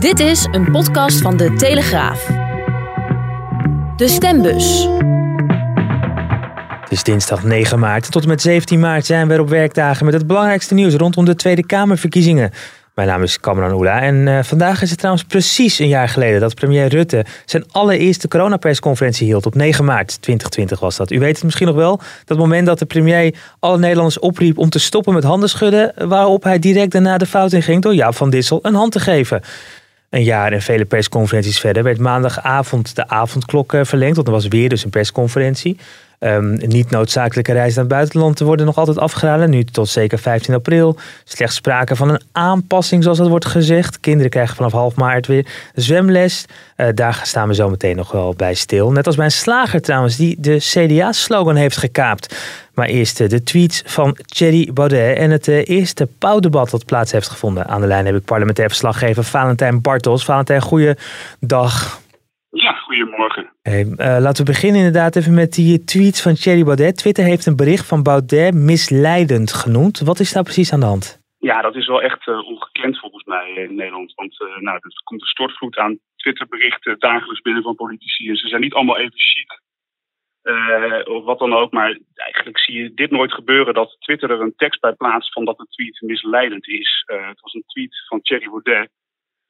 Dit is een podcast van De Telegraaf. De Stembus. Het is dinsdag 9 maart. Tot en met 17 maart zijn we op werkdagen met het belangrijkste nieuws rondom de Tweede Kamerverkiezingen. Mijn naam is Kamran Oela en uh, vandaag is het trouwens precies een jaar geleden dat premier Rutte zijn allereerste coronapersconferentie hield. Op 9 maart 2020 was dat. U weet het misschien nog wel, dat moment dat de premier alle Nederlanders opriep om te stoppen met handen schudden, waarop hij direct daarna de fout in ging door Jaap van Dissel een hand te geven. Een jaar en vele persconferenties verder werd maandagavond de avondklok eh, verlengd, want er was weer dus een persconferentie. Um, niet noodzakelijke reizen naar het buitenland worden nog altijd afgeraden. Nu tot zeker 15 april. Slechts sprake van een aanpassing, zoals dat wordt gezegd. Kinderen krijgen vanaf half maart weer zwemles. Uh, daar staan we zo meteen nog wel bij stil. Net als bij een slager trouwens, die de CDA-slogan heeft gekaapt. Maar eerst eh, de tweets van Thierry Baudet en het uh, eerste pauwdebat dat plaats heeft gevonden. Aan de lijn heb ik parlementair verslaggever Valentijn Bartels. Valentijn, goeie dag. Ja, goedemorgen. Hey, uh, laten we beginnen inderdaad even met die tweets van Thierry Baudet. Twitter heeft een bericht van Baudet misleidend genoemd. Wat is daar precies aan de hand? Ja, dat is wel echt uh, ongekend volgens mij in Nederland. Want uh, nou, er komt een stortvloed aan Twitterberichten dagelijks binnen van politici. En ze zijn niet allemaal even chic. of wat dan ook. Maar eigenlijk zie je dit nooit gebeuren dat Twitter er een tekst bij plaatst van dat de tweet misleidend is. het was een tweet van Thierry Baudet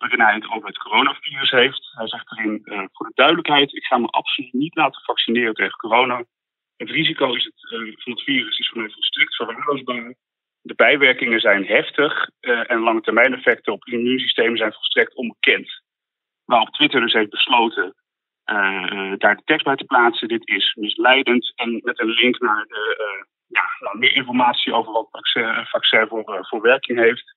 waarin hij het over het coronavirus heeft. Hij zegt erin, uh, voor de duidelijkheid, ik ga me absoluut niet laten vaccineren tegen corona. Het risico is het, uh, van het virus is voor mij volstrekt verwaarloosbaar. De bijwerkingen zijn heftig uh, en lange termijn effecten op het immuunsysteem zijn volstrekt onbekend. Waarop Twitter dus heeft besloten daar de tekst bij te plaatsen. Dit is misleidend en met een link naar de, ja, nou, meer informatie over wat vaccin, vaccin voor werking heeft.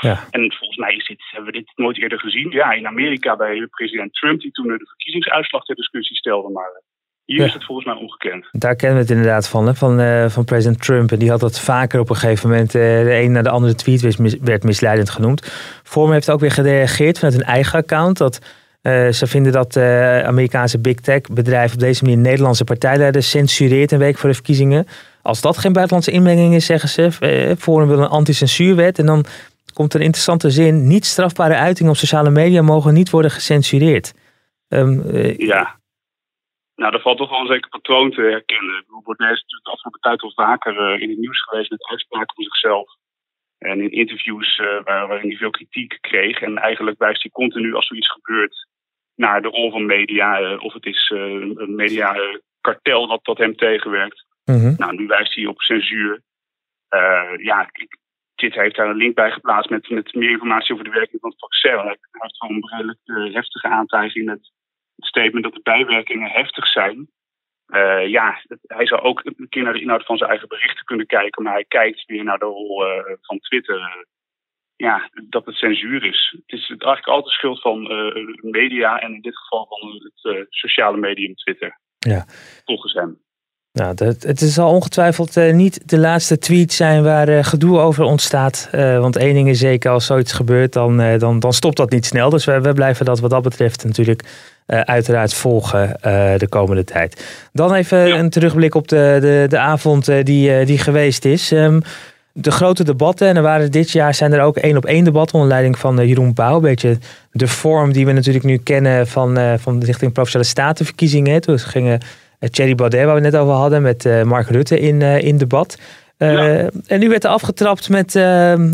Ja. En volgens mij is dit, hebben we dit nooit eerder gezien. Ja, in Amerika bij president Trump, die toen de verkiezingsuitslag ter discussie stelde. Maar hier is het volgens mij ongekend. Daar kennen we het inderdaad van, hè? Van, uh, van president Trump. En die had dat vaker op een gegeven moment. Uh, de een naar de andere tweet werd, mis, werd misleidend genoemd. Forum heeft ook weer gereageerd vanuit hun eigen account. Dat uh, ze vinden dat Amerikaanse big tech bedrijf op deze manier Nederlandse partijleiders censureert een week voor de verkiezingen. Als dat geen buitenlandse inmenging is, zeggen ze. Forum wil een anti-censuurwet. En dan komt een interessante zin. Niet strafbare uitingen op sociale media mogen niet worden gecensureerd. Um, uh, ja. Nou, er valt toch wel een zeker patroon te herkennen. Baudet is natuurlijk de afgelopen tijd al vaker uh, in het nieuws geweest met uitspraken van zichzelf. En in interviews uh, waarin hij veel kritiek kreeg. En eigenlijk wijst hij continu als er iets gebeurt naar de rol van media. of het is een mediakartel dat, dat hem tegenwerkt. -hmm. Nou, nu wijst hij op censuur. ja, ik, Kit heeft daar een link bij geplaatst met, met meer informatie over de werking van het vaccin. Hij heeft gewoon een redelijk uh, heftige aantijging met het statement dat de bijwerkingen heftig zijn. Uh, ja, hij zou ook een keer naar de inhoud van zijn eigen berichten kunnen kijken, maar hij kijkt weer naar de rol uh, van Twitter. ja, dat het censuur is. Het is eigenlijk altijd schuld van media en in dit geval van het sociale medium Twitter. Ja. Volgens hem. Nou, dat, het is al ongetwijfeld uh, niet de laatste tweet zijn waar uh, gedoe over ontstaat. Uh, want één ding is zeker, als zoiets gebeurt, dan, dan, dan stopt dat niet snel. Dus we, we blijven dat wat dat betreft natuurlijk uiteraard volgen de komende tijd. Dan even ja. een terugblik op de, de, de avond die, die geweest is. Um, de grote debatten, en er waren dit jaar zijn er ook één op één debatten onder leiding van Jeroen Pauw. Een beetje de vorm die we natuurlijk nu kennen van, van richting Provinciale Statenverkiezingen. Toen gingen Thierry Baudet, waar we net over hadden, met uh, Mark Rutte in, uh, in debat. Ja. En nu werd er afgetrapt met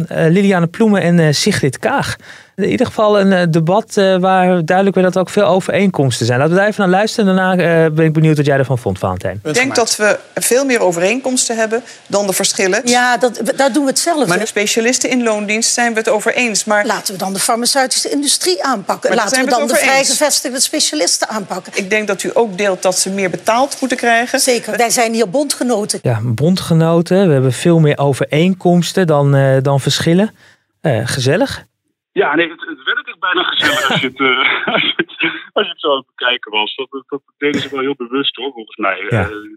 Liliane Ploemen en Sigrid Kaag. In ieder geval een debat waar duidelijk werd dat er ook veel overeenkomsten zijn. Laten we daar even naar luisteren. Daarna ben ik benieuwd wat jij ervan vond, Valentijn. Ik denk dat we veel meer overeenkomsten hebben dan de verschillen. Ja, dat, daar doen we hetzelfde. Maar de specialisten in loondienst zijn we het over eens. Maar... Laten we dan de farmaceutische industrie aanpakken. Maar Laten we dan de vrijgevestigde specialisten aanpakken. Ik denk dat u ook deelt dat ze meer betaald moeten krijgen. Zeker, wij zijn hier bondgenoten. Ja, bondgenoten. We hebben veel meer overeenkomsten dan, uh, dan verschillen. Uh, gezellig. Ja, nee, het, het werd echt bijna gezellig als je het, uh, als je het, als je het zo aan het bekijken was. Dat, dat, dat deden ze wel heel bewust hoor, volgens mij. Ja. Uh,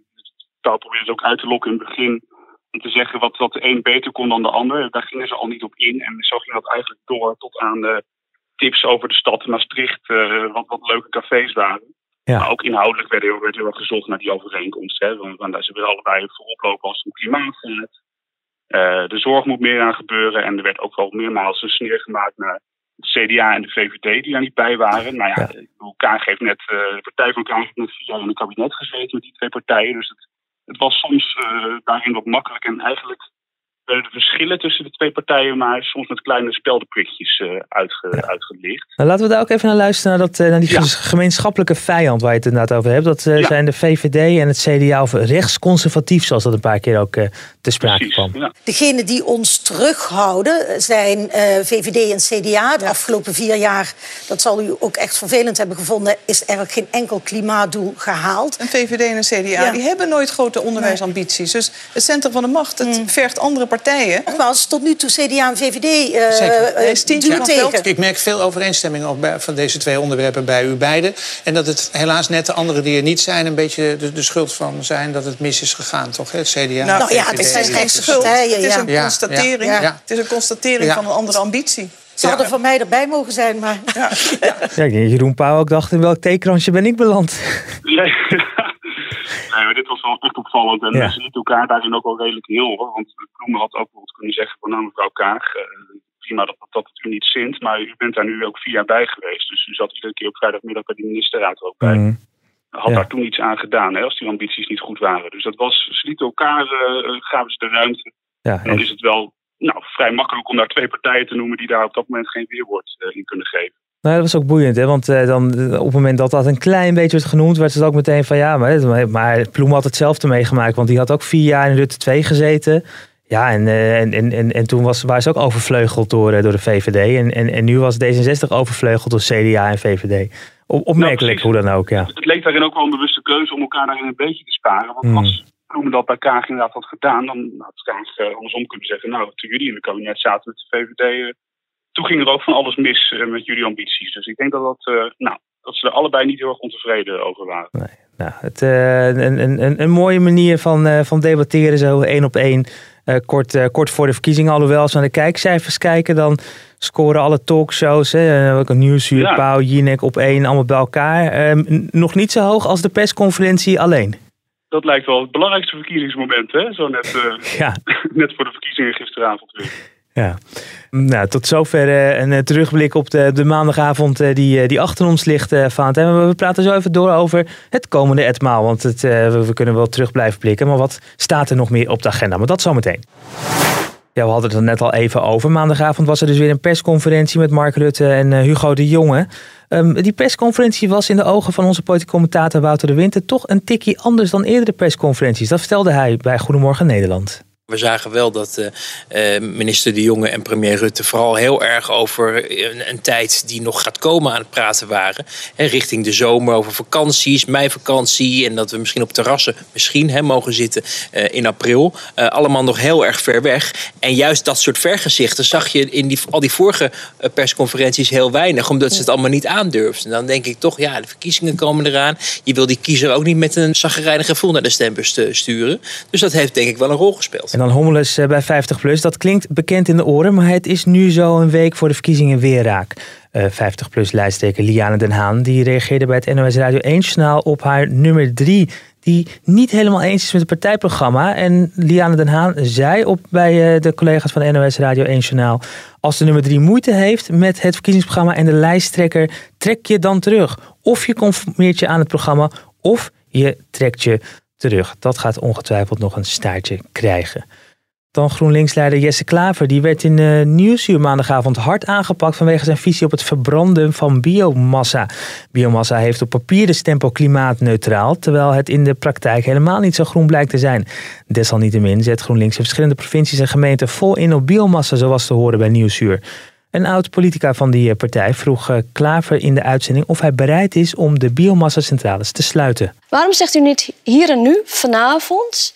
taal probeerde ze ook uit te lokken in het begin. Om te zeggen wat, wat de een beter kon dan de ander. Daar gingen ze al niet op in. En zo ging dat eigenlijk door tot aan de tips over de stad Maastricht. Uh, wat, wat leuke cafés waren. Ja. Maar ook inhoudelijk werd heel, werd erg gezocht naar die overeenkomst. Hè, want, want ze willen allebei voorop lopen als het om klimaat gaat. Uh, de zorg moet meer aan gebeuren. En er werd ook al meermaals een sneer gemaakt naar het CDA en de VVD die daar niet bij waren. Nou ja, ja. Kaag heeft net, uh, de partij van Kaag heeft net vier jaar in het kabinet gezeten met die twee partijen. Dus het, het was soms uh, daarin wat makkelijk. En eigenlijk de verschillen tussen de twee partijen maar soms met kleine speldenprikjes uh, uitge, ja. uitgelicht. Nou, laten we daar ook even naar luisteren, naar, dat, naar die ja. gemeenschappelijke vijand waar je het inderdaad over hebt. Dat uh, ja. zijn de VVD en het CDA of rechtsconservatief, zoals dat een paar keer ook uh, te sprake Precies, kwam. Ja. Degenen die ons terughouden zijn VVD en CDA. De afgelopen vier jaar, dat zal u ook echt vervelend hebben gevonden, is er geen enkel klimaatdoel gehaald. En VVD en CDA, die hebben nooit grote onderwijsambities. Dus het centrum van de macht, het mm. vergt andere partijen. Nogmaals, tot nu toe CDA en VVD uh, tegen. Ik merk veel overeenstemming ook bij, van deze twee onderwerpen bij u beiden. En dat het helaas net de anderen die er niet zijn... een beetje de, de schuld van zijn dat het mis is gegaan, toch? Het CDA nou, ja, het zijn geen schuld. Het is een constatering, ja, ja. Het is een constatering van een andere ambitie. Ze hadden van mij erbij mogen zijn, maar... Ja, ja. ja Jeroen Pauw ook dacht, in welk theekransje ben ik beland? Nee. Nee, maar dit was wel echt opvallend. En ja. ze lieten elkaar daarin ook wel redelijk heel. Hoor. Want Bloemen had ook bijvoorbeeld kunnen zeggen van nou mevrouw Kaag, uh, prima dat, dat het u niet zint. Maar u bent daar nu ook vier jaar bij geweest. Dus u zat iedere keer op vrijdagmiddag bij die ministerraad ook bij. Mm. Had ja. daar toen iets aan gedaan, hè, als die ambities niet goed waren. Dus dat was, ze lieten elkaar, uh, gaven ze de ruimte. Ja, en dan is het wel nou, vrij makkelijk om daar twee partijen te noemen die daar op dat moment geen weerwoord uh, in kunnen geven. Nou, dat was ook boeiend, hè? want uh, dan, op het moment dat dat een klein beetje werd genoemd, werd het ook meteen van ja, maar, maar Ploem had hetzelfde meegemaakt, want die had ook vier jaar in Rutte 2 gezeten. Ja, en, uh, en, en, en toen was, waren ze ook overvleugeld door, uh, door de VVD. En, en, en nu was D66 overvleugeld door CDA en VVD. Op, opmerkelijk nou, hoe dan ook, ja. Het leek daarin ook wel een bewuste keuze om elkaar daarin een beetje te sparen. Want hmm. als Ploem dat bij Kaag inderdaad had gedaan, dan had Kaag andersom kunnen zeggen, nou, toen jullie in het kabinet zaten met de VVD toen ging er ook van alles mis uh, met jullie ambities. Dus ik denk dat, dat, uh, nou, dat ze er allebei niet heel erg ontevreden over waren. Nee, nou, het, uh, een, een, een mooie manier van, van debatteren, zo één op één. kort, kort voor de verkiezingen. Alhoewel, als we naar de kijkcijfers kijken, dan scoren alle talkshows. Hè, ook een Nieuwsuur, ja. Pauw, Jinek op één, allemaal bij elkaar. Ehm, nog niet zo hoog als de persconferentie alleen. Dat lijkt wel het belangrijkste verkiezingsmoment, hè? Zo net, ja. net voor de verkiezingen gisteravond weer. Ja, nou, tot zover uh, een terugblik op de, de maandagavond uh, die, die achter ons ligt, uh, Valentijn. We praten zo even door over het komende etmaal, want het, we, kunnen wel terug blijven blikken. Maar wat staat er nog meer op de agenda? Maar dat zometeen. Ja, we hadden het er net al even over. Maandagavond was er dus weer een persconferentie met Mark Rutte en Hugo de Jonge. Um, die persconferentie was in de ogen van onze politieke commentator Wouter de Winter toch een tikje anders dan eerdere persconferenties. Dat vertelde hij bij Goedemorgen Nederland. We zagen wel dat uh, minister De Jonge en premier Rutte vooral heel erg over een, een, tijd die nog gaat komen aan het praten waren. Richting de zomer, over vakanties, meivakantie. En dat we misschien op terrassen misschien hè, mogen zitten in april. Allemaal nog heel erg ver weg. En juist dat soort vergezichten zag je in die, al die vorige persconferenties heel weinig. Omdat ze het allemaal niet aandurfden. Dan denk ik toch, ja, de verkiezingen komen eraan. Je wil die kiezer ook niet met een zaggerijnig gevoel naar de stembus sturen. Dus dat heeft denk ik wel een rol gespeeld. En dan Hommelus bij 50PLUS. Dat klinkt bekend in de oren, maar het is nu zo een week voor de verkiezingen weer raak. Uh, 50PLUS lijsttrekker Liane den Haan die reageerde bij het NOS Radio 1 journaal op haar nummer 3 die niet helemaal eens is met het partijprogramma. En Liane den Haan zei op bij uh, de collega's van NOS Radio 1 journaal... als de nummer 3 moeite heeft met het verkiezingsprogramma en de lijsttrekker... trek je dan terug. Of je conformeert je aan het programma, of je trekt je Dat gaat ongetwijfeld nog een staartje krijgen. Dan GroenLinks-leider Jesse Klaver. Die werd in uh, Nieuwsuur maandagavond hard aangepakt vanwege zijn visie op het verbranden van biomassa. Biomassa heeft op papier de stempel klimaatneutraal, terwijl het in de praktijk helemaal niet zo groen blijkt te zijn. Desalniettemin zet GroenLinks in verschillende provincies en gemeenten vol in op biomassa, zoals te horen bij Nieuwsuur. Een oud-politica van die partij vroeg Klaver in de uitzending of hij bereid is om de biomassa-centrales te sluiten. Waarom zegt u niet hier en nu, vanavond,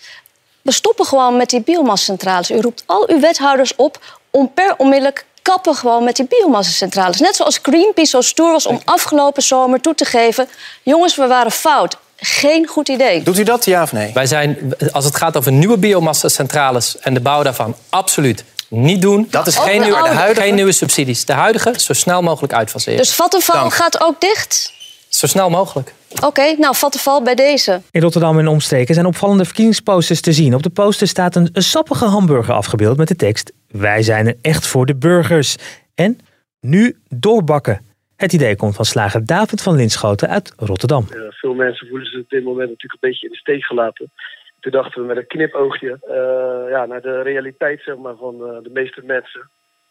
we stoppen gewoon met die biomassa-centrales? U roept al uw wethouders op om per onmiddellijk kappen gewoon met die biomassacentrales. Net zoals Greenpeace zo stoer was om afgelopen zomer toe te geven... jongens, we waren fout. Geen goed idee. Doet u dat, ja of nee? Wij zijn, als het gaat over nieuwe biomassacentrales en de bouw daarvan, absoluut niet doen. Dat is geen nieuwe, huidige... geen nieuwe subsidies. De huidige zo snel mogelijk uitfaseren. Dus Vattenfall gaat ook dicht? Zo snel mogelijk. Oké, okay, nou Vattenfall bij deze. In Rotterdam en omstreken zijn opvallende verkiezingsposters te zien. Op de poster staat een, een sappige hamburger afgebeeld met de tekst... Wij zijn er echt voor de burgers. En nu doorbakken. Het idee komt van slager David van Linschoten uit Rotterdam. Ja, veel mensen voelen zich op dit moment natuurlijk een beetje in de steek gelaten. Toen dachten we met een knipoogje uh, ja, naar de realiteit zeg maar, van uh, de meeste mensen.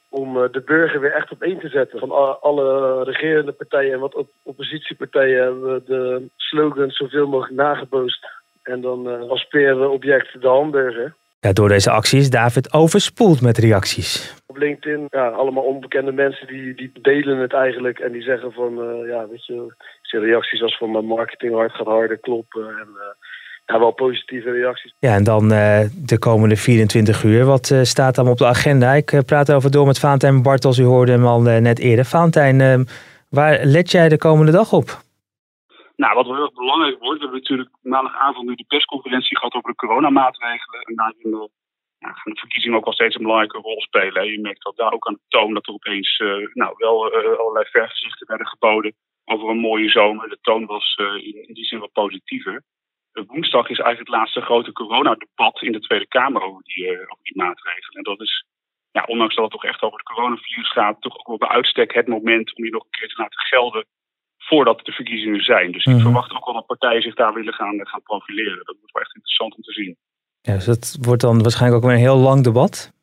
Om uh, de burger weer echt op één te zetten. Van alle regerende partijen en wat op oppositiepartijen hebben we de slogan zoveel mogelijk nageboost. En dan als object de hamburger. Ja, door deze actie is David overspoeld met reacties. Op LinkedIn, ja, allemaal onbekende mensen die, die delen het eigenlijk. En die zeggen van, uh, ja, weet je, zie reacties als van mijn marketing hard gaat harder kloppen. En uh, ja, wel positieve reacties. Ja, en dan uh, de komende 24 uur. Wat staat dan op de agenda? Ik praat over door met Valentijn Bartels. U hoorde hem al net eerder. Valentijn, waar let jij de komende dag op? Nou, wat wel heel erg belangrijk wordt, we hebben natuurlijk maandagavond nu de persconferentie gehad over de coronamaatregelen. En daarin ja, gaan de verkiezingen ook wel steeds een belangrijke rol spelen. Je merkt dat daar ook aan de toon dat er opeens uh, nou, wel uh, allerlei vergezichten werden geboden over een mooie zomer. De toon was in, in, die zin wat positiever. Woensdag is eigenlijk het laatste grote coronadebat in de Tweede Kamer over die, over die maatregelen. En dat is, ja, ondanks dat het toch echt over het coronavirus gaat, toch ook wel bij uitstek het moment om je nog een keer te laten gelden voordat de verkiezingen zijn. Dus ik mhm. verwacht ook wel dat partijen zich daar willen gaan, gaan profileren. Dat wordt wel echt interessant om te zien. Ja, dus dat wordt dan waarschijnlijk ook weer een heel lang debat?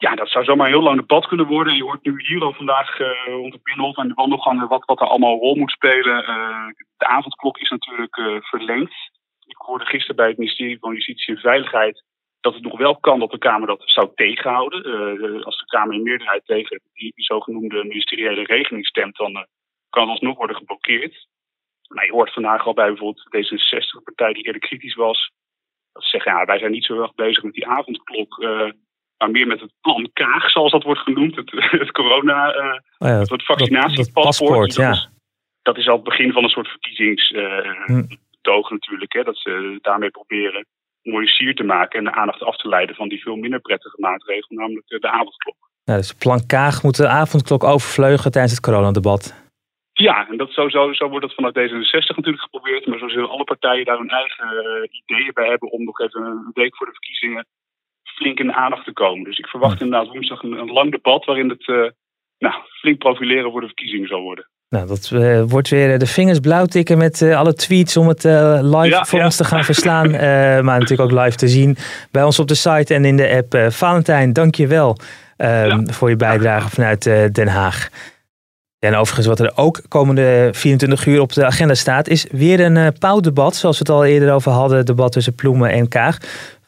Ja, dat zou zomaar een heel lang debat kunnen worden. Je hoort nu hier al vandaag uh, rond de Binnenhof en de wandelgangen wat, wat er allemaal een rol moet spelen. Uh, de avondklok is natuurlijk uh, verlengd. Ik hoorde gisteren bij het ministerie van Justitie en Veiligheid dat het nog wel kan dat de Kamer dat zou tegenhouden. als de Kamer in meerderheid tegen die, zogenoemde ministeriële regeling stemt, dan kan alsnog worden geblokkeerd. Maar je hoort vandaag al bij bijvoorbeeld D66-partij die eerder kritisch was. Dat ze zeggen, ja, wij zijn niet zo erg bezig met die avondklok. Maar meer met het plan Kaag, zoals dat wordt genoemd. Het, het corona, uh, oh ja, het vaccinatiepaspoort. Dat, ja. dat, is al het begin van een soort verkiezingsbetoog hm. natuurlijk. Hè, dat ze daarmee proberen mooie sier te maken en de aandacht af te leiden van die veel minder prettige maatregel, namelijk de, de avondklok. Ja, dus plan Kaag moet de avondklok overvleugelen tijdens het coronadebat. Ja, en dat zo, zo, zo wordt dat vanuit D66 natuurlijk geprobeerd. Maar zo zullen alle partijen daar hun eigen uh, ideeën bij hebben om nog even een week voor de verkiezingen flink in de aandacht te komen. Dus ik verwacht inderdaad woensdag een, een lang debat waarin het uh, nou, flink profileren voor de verkiezingen zal worden. Nou, dat uh, wordt weer de vingers blauw tikken met alle tweets om het live voor ons te gaan verslaan. maar natuurlijk ook live te zien bij ons op de site en in de app. Valentijn, dank je wel ehm, voor je bijdrage vanuit Den Haag. en overigens, wat er ook komende 24 uur op de agenda staat, is weer een pauwdebat. Zoals we het al eerder over hadden, debat tussen Ploemen en Kaag.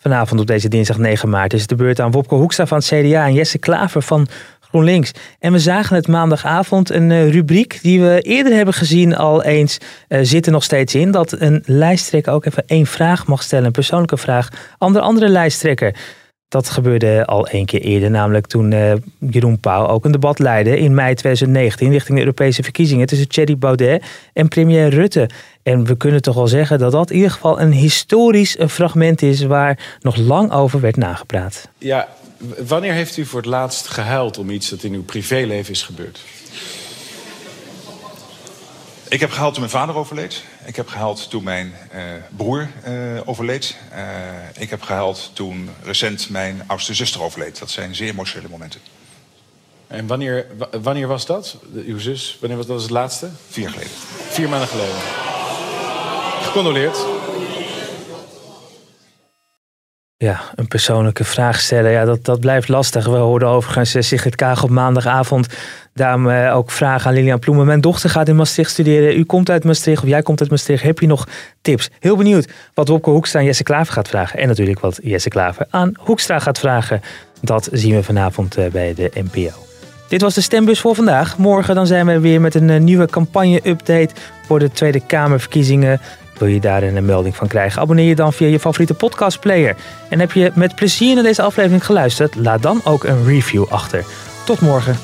Vanavond op deze dinsdag 9 maart is het de beurt aan Wopke Hoekstra van het CDA en Jesse Klaver van GroenLinks. En we zagen het maandagavond een uh, rubriek die we eerder hebben gezien al eens uh, zit nog steeds in. Dat een lijsttrekker ook even één vraag mag stellen, een persoonlijke vraag, aan de andere lijsttrekker. Dat gebeurde al één keer eerder, namelijk toen uh, Jeroen Pauw ook een debat leidde in mei 2019 richting de Europese verkiezingen tussen Thierry Baudet en premier Rutte. En we kunnen toch wel zeggen dat dat in ieder geval een historisch fragment is waar nog lang over werd nagepraat. Ja, wanneer heeft u voor het laatst gehuild om iets dat in uw privéleven is gebeurd? Ik heb gehuild toen mijn vader overleed. Ik heb gehuild toen mijn uh, broer uh, overleed. Uh, ik heb gehuild toen recent mijn oudste zuster overleed. Dat zijn zeer emotionele momenten. En wanneer, wanneer was dat? Uw zus? Wanneer was dat het laatste? Vier jaar geleden. Vier maanden geleden. Gecondoleerd. Ja, een persoonlijke vraag stellen, ja, dat, dat blijft lastig. We hoorden overigens uh, Sigrid Kaag op maandagavond daarom uh, ook vragen aan Lilian Ploemen. Mijn dochter gaat in Maastricht studeren. U komt uit Maastricht of jij komt uit Maastricht. Heb je nog tips? Heel benieuwd wat Wopke Hoekstra aan Jesse Klaver gaat vragen. En natuurlijk wat Jesse Klaver aan Hoekstra gaat vragen. Dat zien we vanavond uh, bij de NPO. Dit was de stembus voor vandaag. Morgen dan zijn we weer met een nieuwe campagne-update voor de Tweede Kamerverkiezingen Wil je daar een melding van krijgen? Abonneer je dan via je favoriete podcastplayer. En heb je met plezier naar deze aflevering geluisterd? Laat dan ook een review achter. Tot morgen.